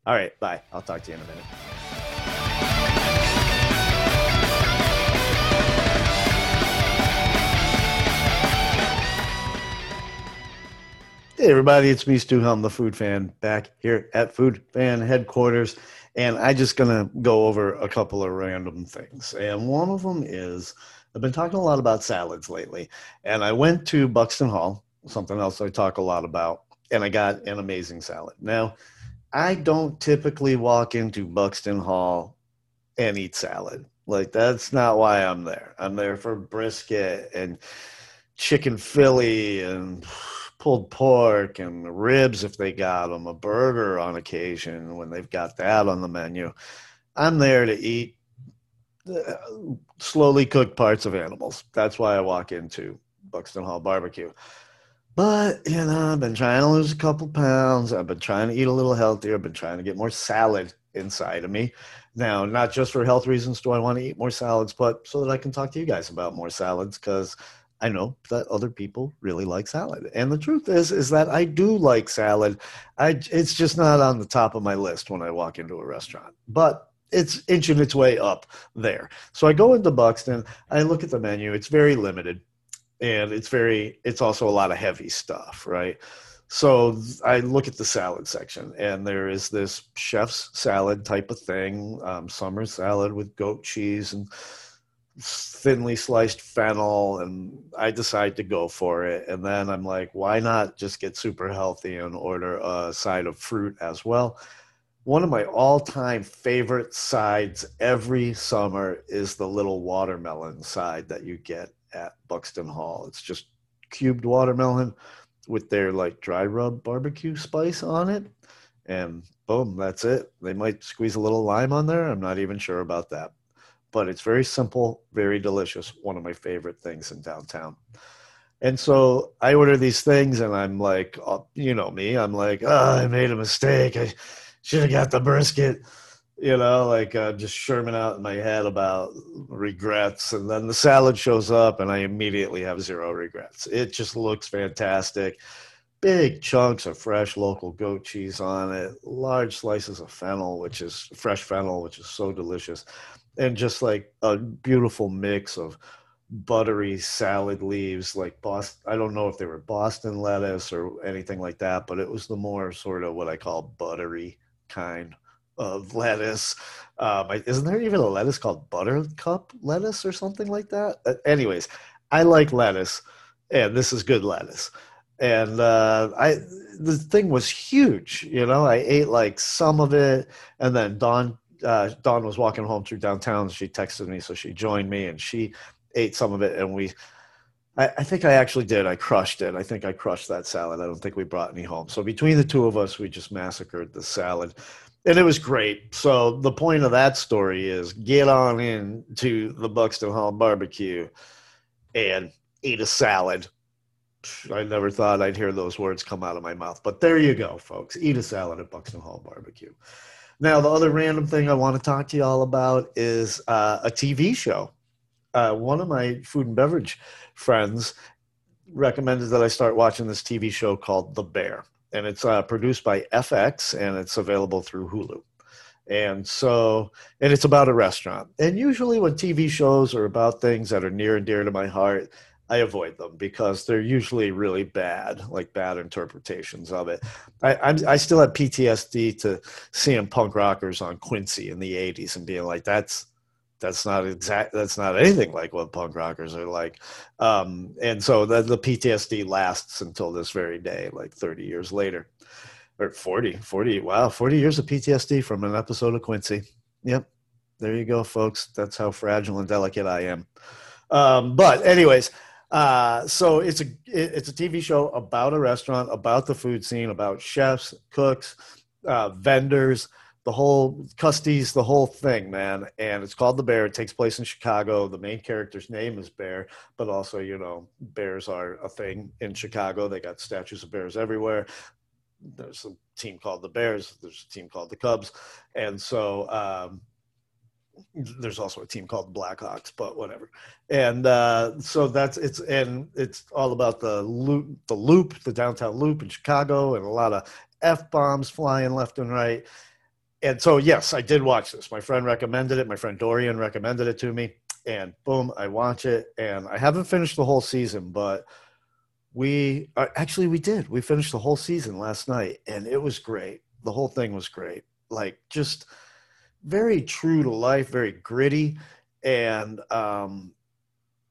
All right, bye. I'll talk to you in a minute. Hey everybody, it's me Stu Helm, the food fan, back here at Food Fan Headquarters, and I just gonna go over a couple of random things. And one of them is I've been talking a lot about salads lately, and I went to Buxton Hall, something else I talk a lot about, and I got an amazing salad. Now, I don't typically walk into Buxton Hall and eat salad. Like that's not why I'm there. I'm there for brisket and chicken Philly and pulled pork and ribs if they got them, a burger on occasion when they've got that on the menu. I'm there to eat uh, slowly cooked parts of animals. That's why I walk into Buxton Hall Barbecue. But, you know, I've been trying to lose a couple pounds. I've been trying to eat a little healthier. I've been trying to get more salad inside of me. Now, not just for health reasons do I want to eat more salads, but so that I can talk to you guys about more salads because – I know that other people really like salad. And the truth is is that I do like salad. I it's just not on the top of my list when I walk into a restaurant. But it's inching its way up there. So I go into Buxton, I look at the menu, it's very limited. And it's very it's also a lot of heavy stuff, right? So I look at the salad section, and there is this chef's salad type of thing, um, summer salad with goat cheese and thinly sliced fennel and I decide to go for it. And then I'm like, why not just get super healthy and order a side of fruit as well? One of my all time favorite sides every summer is the little watermelon side that you get at Buxton Hall. It's just cubed watermelon with their like dry rub barbecue spice on it. And boom, that's it. They might squeeze a little lime on there. I'm not even sure about that. But it's very simple, very delicious. One of my favorite things in downtown. And so I order these things, and I'm like, uh, you know me, I'm like, oh, I made a mistake. I should have got the brisket you know, like I'm just sherming out in my head about regrets. And then the salad shows up, and I immediately have zero regrets. It just looks fantastic. Big chunks of fresh local goat cheese on it, large slices of fennel, which is fresh fennel, which is so delicious, and just like a beautiful mix of buttery salad leaves like Boston. I don't know if they were Boston lettuce or anything like that, but it was the more sort of what I call buttery kind of lettuce. Um, isn't there even a lettuce called buttercup lettuce or something like that? Uh, anyways, I like lettuce, and this is good lettuce. And uh, I, the thing was huge. You know, I ate like some of it, and then Dawn, uh, Dawn was walking home through downtown. She texted me, so she joined me, and she ate some of it, and we. I, I think I actually did. I crushed it. I think I crushed that salad. I don't think we brought any home. So between the two of us, we just massacred the salad and it was great. So the point of that story is get on in to the Buxton Hall barbecue and eat a salad. I never thought I'd hear those words come out of my mouth, but there you go, folks. Eat a salad at Buxton Hall barbecue. Now, the other random thing I want to talk to you all about is uh, a TV show. Uh, one of my food and beverage friends recommended that I start watching this TV show called The Bear and it's uh, produced by FX and it's available through Hulu. And so, and it's about a restaurant. And usually, when TV shows are about things that are near and dear to my heart, I avoid them because they're usually really bad, like bad interpretations of it. I, I'm, I still have PTSD to seeing punk rockers on Quincy in the '80s and being like, "That's that's not exact that's not anything like what punk rockers are like. Um, and so the, the ptsd lasts until this very day like 30 years later. Or 40 40 wow 40 years of ptsd from an episode of quincy. Yep. There you go folks. That's how fragile and delicate i am. Um, but anyways uh, so it's a it's a tv show about a restaurant about the food scene about chefs cooks uh, vendors the whole Custies, the whole thing, man. And it's called The Bear. It takes place in Chicago. The main character's name is Bear, but also, you know, bears are a thing in Chicago. They got statues of bears everywhere. There's a team called the Bears. There's a team called the Cubs, and so um, there's also a team called Blackhawks, but whatever. And uh, so that's it's and it's all about the loop, the loop, the downtown loop in Chicago, and a lot of f bombs flying left and right and so yes, I did watch this. My friend recommended it. My friend Dorian recommended it to me, and boom, I watch it. And I haven't finished the whole season, but we uh, actually we did. We finished the whole season last night, and it was great. The whole thing was great. Like just very true to life, very gritty, and um,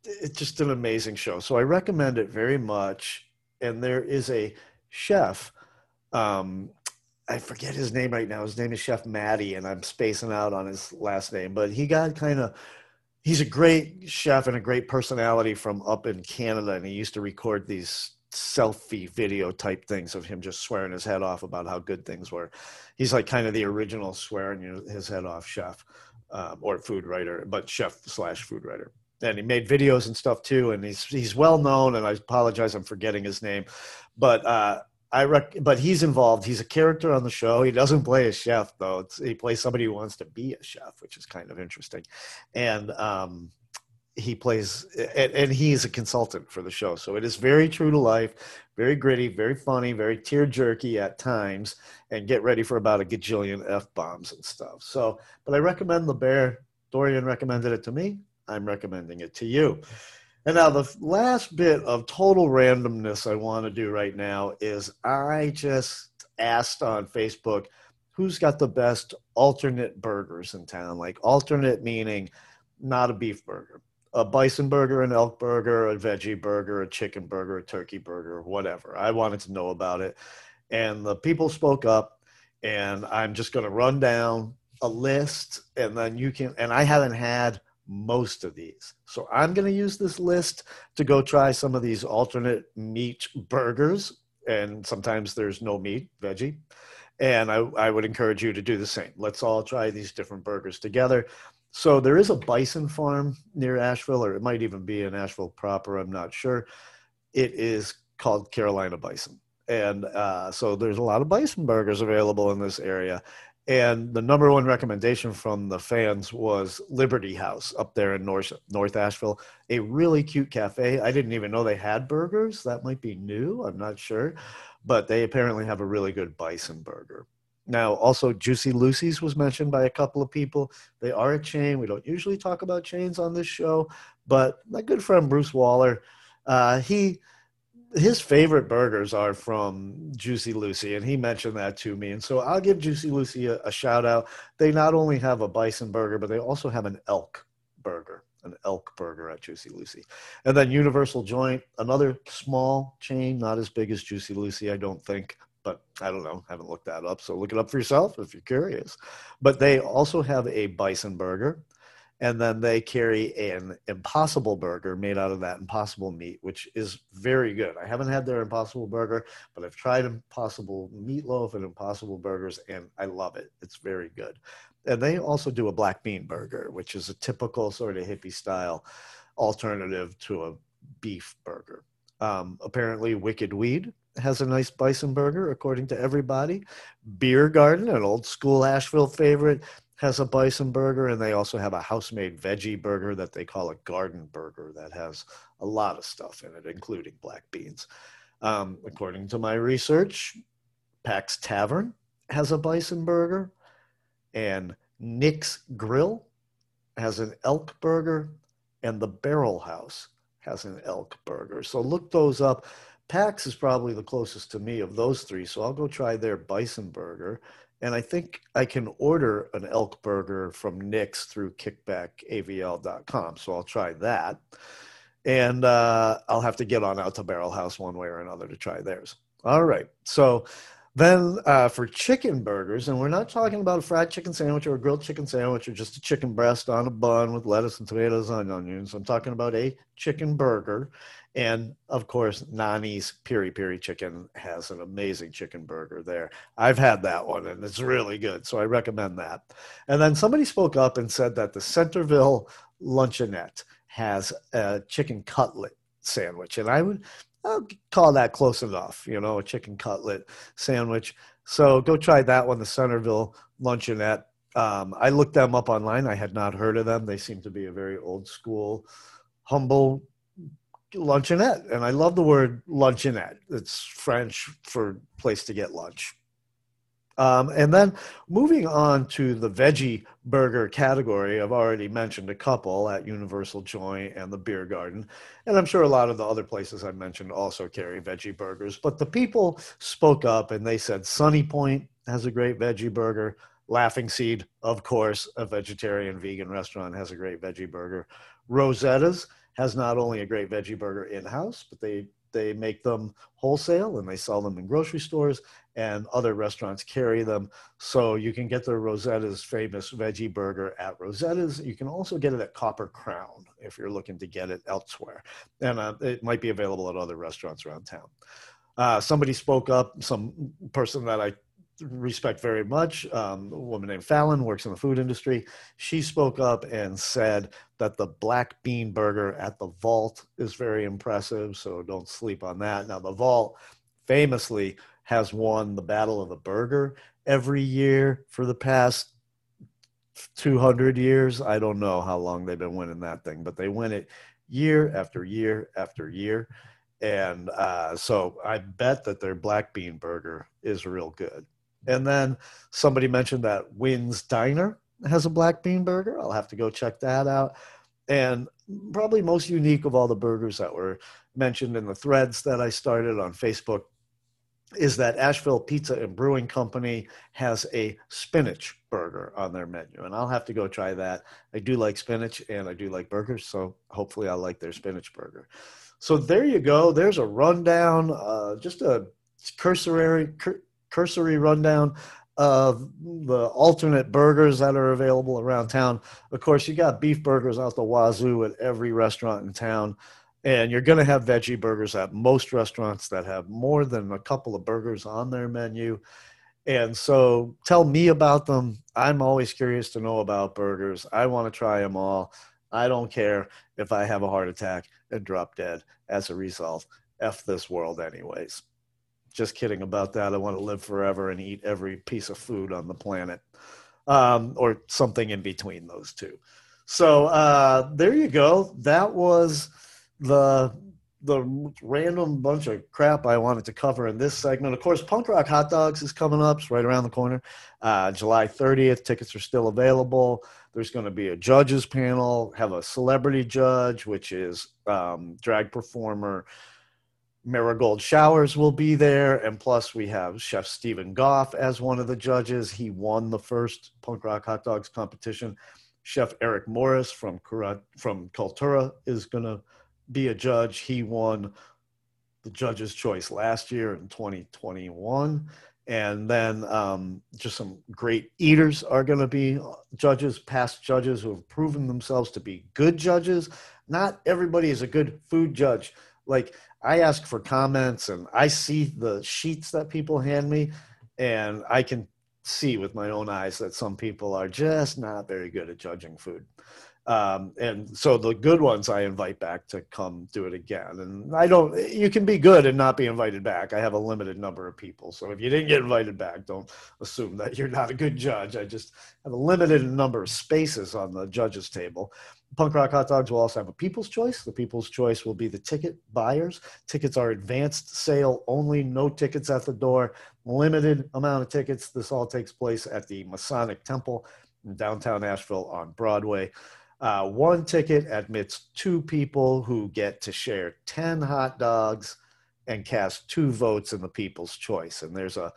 it's just an amazing show. So I recommend it very much. And there is a chef um, I forget his name right now. His name is Chef Matty, and I'm spacing out on his last name. But he got kind of he's a great chef and a great personality from up in Canada, and he used to record these selfie video type things of him just swearing his head off about how good things were. He's like kind of the original swearing his head off chef um, or food writer, but chef slash food writer. And he made videos and stuff too, and he's he's well known. And I apologize, I'm forgetting his name, but uh, I rec- but he's involved. He's a character on the show. He doesn't play a chef though. It's, he plays somebody who wants to be a chef, which is kind of interesting. And um, he plays, and, and he is a consultant for the show. So it is very true to life, very gritty, very funny, very tear jerky at times, and get ready for about a gajillion f bombs and stuff. So, but I recommend the Bear. Dorian recommended it to me. I'm recommending it to you. And now the last bit of total randomness I want to do right now is I just asked on Facebook who's got the best alternate burgers in town. Like alternate meaning not a beef burger, a bison burger, an elk burger, a veggie burger, a chicken burger, a turkey burger, whatever. I wanted to know about it. And the people spoke up and I'm just going to run down a list and then you can and I haven't had most of these. So I'm going to use this list to go try some of these alternate meat burgers. And sometimes there's no meat, veggie. And I, I would encourage you to do the same. Let's all try these different burgers together. So there is a bison farm near Asheville, or it might even be in Asheville proper. I'm not sure. It is called Carolina Bison. And uh, so there's a lot of bison burgers available in this area. And the number one recommendation from the fans was Liberty House up there in North, North Asheville, a really cute cafe. I didn't even know they had burgers. That might be new. I'm not sure. But they apparently have a really good bison burger. Now, also, Juicy Lucy's was mentioned by a couple of people. They are a chain. We don't usually talk about chains on this show, but my good friend Bruce Waller, uh, he his favorite burgers are from Juicy Lucy, and he mentioned that to me. And so I'll give Juicy Lucy a, a, shout out. They not only have a bison burger, but they also have an elk burger, an elk burger at Juicy Lucy. And then Universal Joint, another small chain, not as big as Juicy Lucy, I don't think, but I don't know. Haven't looked that up. So look it up for yourself if you're curious. But they also have a bison burger and then they carry an impossible burger made out of that impossible meat which is very good i haven't had their impossible burger but i've tried impossible meatloaf and impossible burgers and i love it it's very good and they also do a black bean burger which is a typical sort of hippie style alternative to a beef burger um, apparently wicked weed has a nice bison burger according to everybody beer garden an old school asheville favorite has a bison burger, and they also have a house made veggie burger that they call a garden burger that has a lot of stuff in it, including black beans. Um, according to my research, Pack's Tavern has a bison burger, and Nick's Grill has an elk burger, and the Barrel House has an elk burger. So look those up. Pack's is probably the closest to me of those three, so I'll go try their bison burger and I think I can order an elk burger from Nick's through kickbackavl.com. So I'll try that. And uh, I'll have to get on out to Barrel House one way or another to try theirs. All right. So then uh, for chicken burgers, and we're not talking about a fried chicken sandwich or a grilled chicken sandwich or just a chicken breast on a bun with lettuce and tomatoes and onions. I'm talking about a chicken burger. And of course, Nani's Piri Piri Chicken has an amazing chicken burger there. I've had that one and it's really good. So I recommend that. And then somebody spoke up and said that the Centerville Luncheonette has a chicken cutlet sandwich. And I would I'll call that close enough, you know, a chicken cutlet sandwich. So go try that one, the Centerville Luncheonette. Um, I looked them up online. I had not heard of them. They seem to be a very old school, humble luncheonette. And I love the word luncheonette. It's French for place to get lunch. Um, and then moving on to the veggie burger category, I've already mentioned a couple at Universal Joint and the Beer Garden. And I'm sure a lot of the other places I mentioned also carry veggie burgers. But the people spoke up and they said Sunny Point has a great veggie burger. Laughing Seed, of course, a vegetarian vegan restaurant, has a great veggie burger. Rosetta's has not only a great veggie burger in house, but they they make them wholesale and they sell them in grocery stores and other restaurants carry them. So you can get the Rosetta's famous veggie burger at Rosetta's. You can also get it at Copper Crown if you're looking to get it elsewhere. And uh, it might be available at other restaurants around town. Uh, somebody spoke up, some person that I respect very much. Um, a woman named Fallon works in the food industry. She spoke up and said that the black bean burger at the Vault is very impressive. So don't sleep on that. Now, the Vault famously has won the Battle of the Burger every year for the past 200 years. I don't know how long they've been winning that thing, but they win it year after year after year. And uh, so I bet that their black bean burger is real good. And then somebody mentioned that Wynn's Diner has a black bean burger. I'll have to go check that out. And probably most unique of all the burgers that were mentioned in the threads that I started on Facebook is that Asheville Pizza and Brewing Company has a spinach burger on their menu. And I'll have to go try that. I do like spinach and I do like burgers. So hopefully I'll like their spinach burger. So there you go. There's a rundown, uh, just a cursory, cur- cursory rundown of the alternate burgers that are available around town. Of course, you got beef burgers out the wazoo at every restaurant in town. And you're going to have veggie burgers at most restaurants that have more than a couple of burgers on their menu. And so tell me about them. I'm always curious to know about burgers. I want to try them all. I don't care if I have a heart attack and drop dead as a result. F this world, anyways. Just kidding about that. I want to live forever and eat every piece of food on the planet um, or something in between those two. So uh, there you go. That was the the random bunch of crap I wanted to cover in this segment. Of course, Punk Rock Hot Dogs is coming up. It's right around the corner. Uh, July 30th. Tickets are still available. There's going to be a judges panel, have a celebrity judge, which is um, drag performer Marigold Showers will be there. And plus, we have Chef Stephen Goff as one of the judges. He won the first Punk Rock Hot Dogs competition. Chef Eric Morris from, from Cultura is going to be a judge. He won the judge's choice last year in 2021. And then um, just some great eaters are going to be judges, past judges who have proven themselves to be good judges. Not everybody is a good food judge. Like I ask for comments and I see the sheets that people hand me, and I can see with my own eyes that some people are just not very good at judging food. Um, and so the good ones I invite back to come do it again. And I don't, you can be good and not be invited back. I have a limited number of people. So if you didn't get invited back, don't assume that you're not a good judge. I just have a limited number of spaces on the judges table. Punk Rock Hot Dogs will also have a people's choice. The people's choice will be the ticket buyers. Tickets are advanced sale only, no tickets at the door, limited amount of tickets. This all takes place at the Masonic Temple in downtown Asheville on Broadway. Uh, one ticket admits two people who get to share 10 hot dogs and cast two votes in the People's Choice. And there's a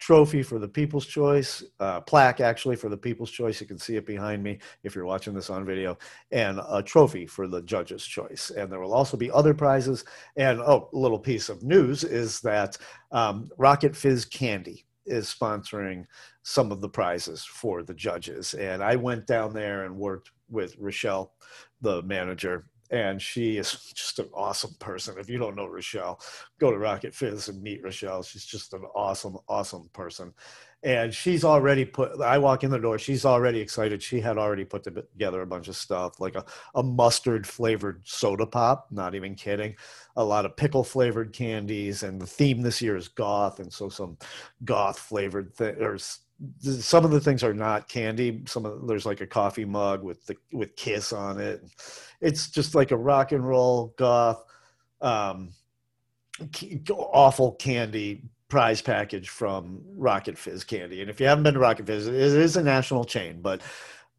trophy for the People's Choice, uh, plaque actually for the People's Choice. You can see it behind me if you're watching this on video, and a trophy for the Judge's Choice. And there will also be other prizes. And oh, a little piece of news is that um, Rocket Fizz Candy is sponsoring some of the prizes for the judges. And I went down there and worked with Rochelle, the manager, and she is just an awesome person. If you don't know Rochelle, go to Rocket Fizz and meet Rochelle. She's just an awesome, awesome person. And she's already put, I walk in the door, she's already excited. She had already put together a bunch of stuff like a, a mustard flavored soda pop, not even kidding, a lot of pickle flavored candies. And the theme this year is goth. And so some goth flavored things some of the things are not candy. Some of there's like a coffee mug with the with Kiss on it. It's just like a rock and roll goth, um, awful candy prize package from Rocket Fizz Candy. And if you haven't been to Rocket Fizz, it is a national chain, but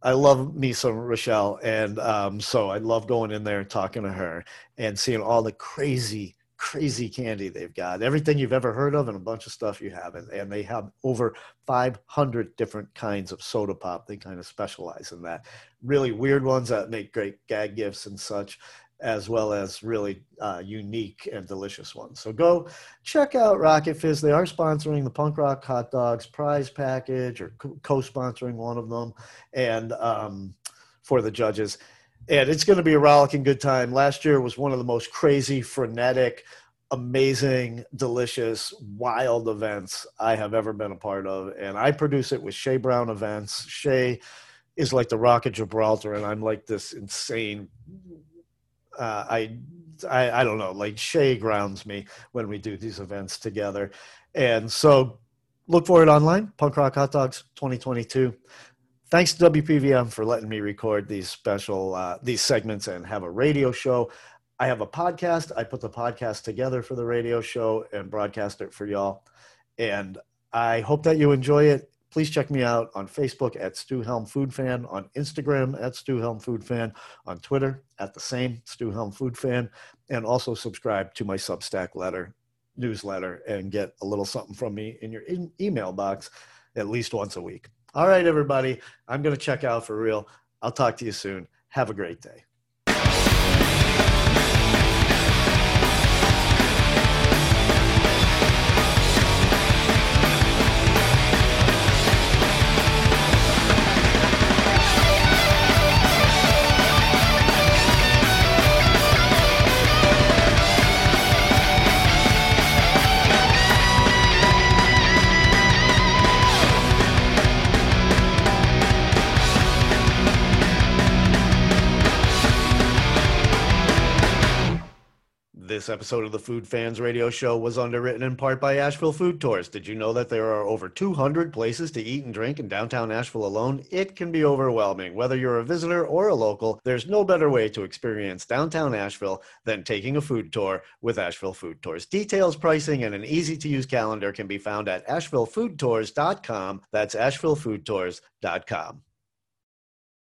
I love me some Rochelle, and um, so I love going in there and talking to her and seeing all the crazy crazy candy they've got everything you've ever heard of and a bunch of stuff you haven't. And they have over 500 different kinds of soda pop. They kind of specialize in that. Really weird ones that make great gag gifts and such as well as really uh, unique and delicious ones. So go check out Rocket Fizz. They are sponsoring the Punk Rock Hot Dogs prize package or co-sponsoring one of them, and um, for the judges and it's going to be a rollicking good time. Last year was one of the most crazy, frenetic, amazing, delicious, wild events I have ever been a part of. And I produce it with Shay Brown Events. Shay is like the Rock of Gibraltar, and I'm like this insane. Uh, I, I I don't know. Like Shay grounds me when we do these events together, and so look for it online. Punk Rock Hot Dogs 2022 thanks to WPVM for letting me record these special uh, these segments and have a radio show. I have a podcast. I put the podcast together for the radio show and broadcast it for y'all. And I hope that you enjoy it. Please check me out on Facebook at Stu Helm Food Fan, on Instagram at Stu Helm Food Fan, on Twitter at the same Stu Helm Food Fan, and also subscribe to my Substack letter newsletter and get a little something from me in your in- email box at least once a week. All right, everybody. I'm going to check out for real. I'll talk to you soon. Have a great day. This episode of the Food Fans Radio Show was underwritten in part by Asheville Food Tours. Did you know that there are over 200 places to eat and drink in downtown Asheville alone? It can be overwhelming. Whether you're a visitor or a local, there's no better way to experience downtown Asheville than taking a food tour with Asheville Food Tours. Details, pricing, and an easy to use calendar can be found at ashevillefoodtours.com. That's ashevillefoodtours.com.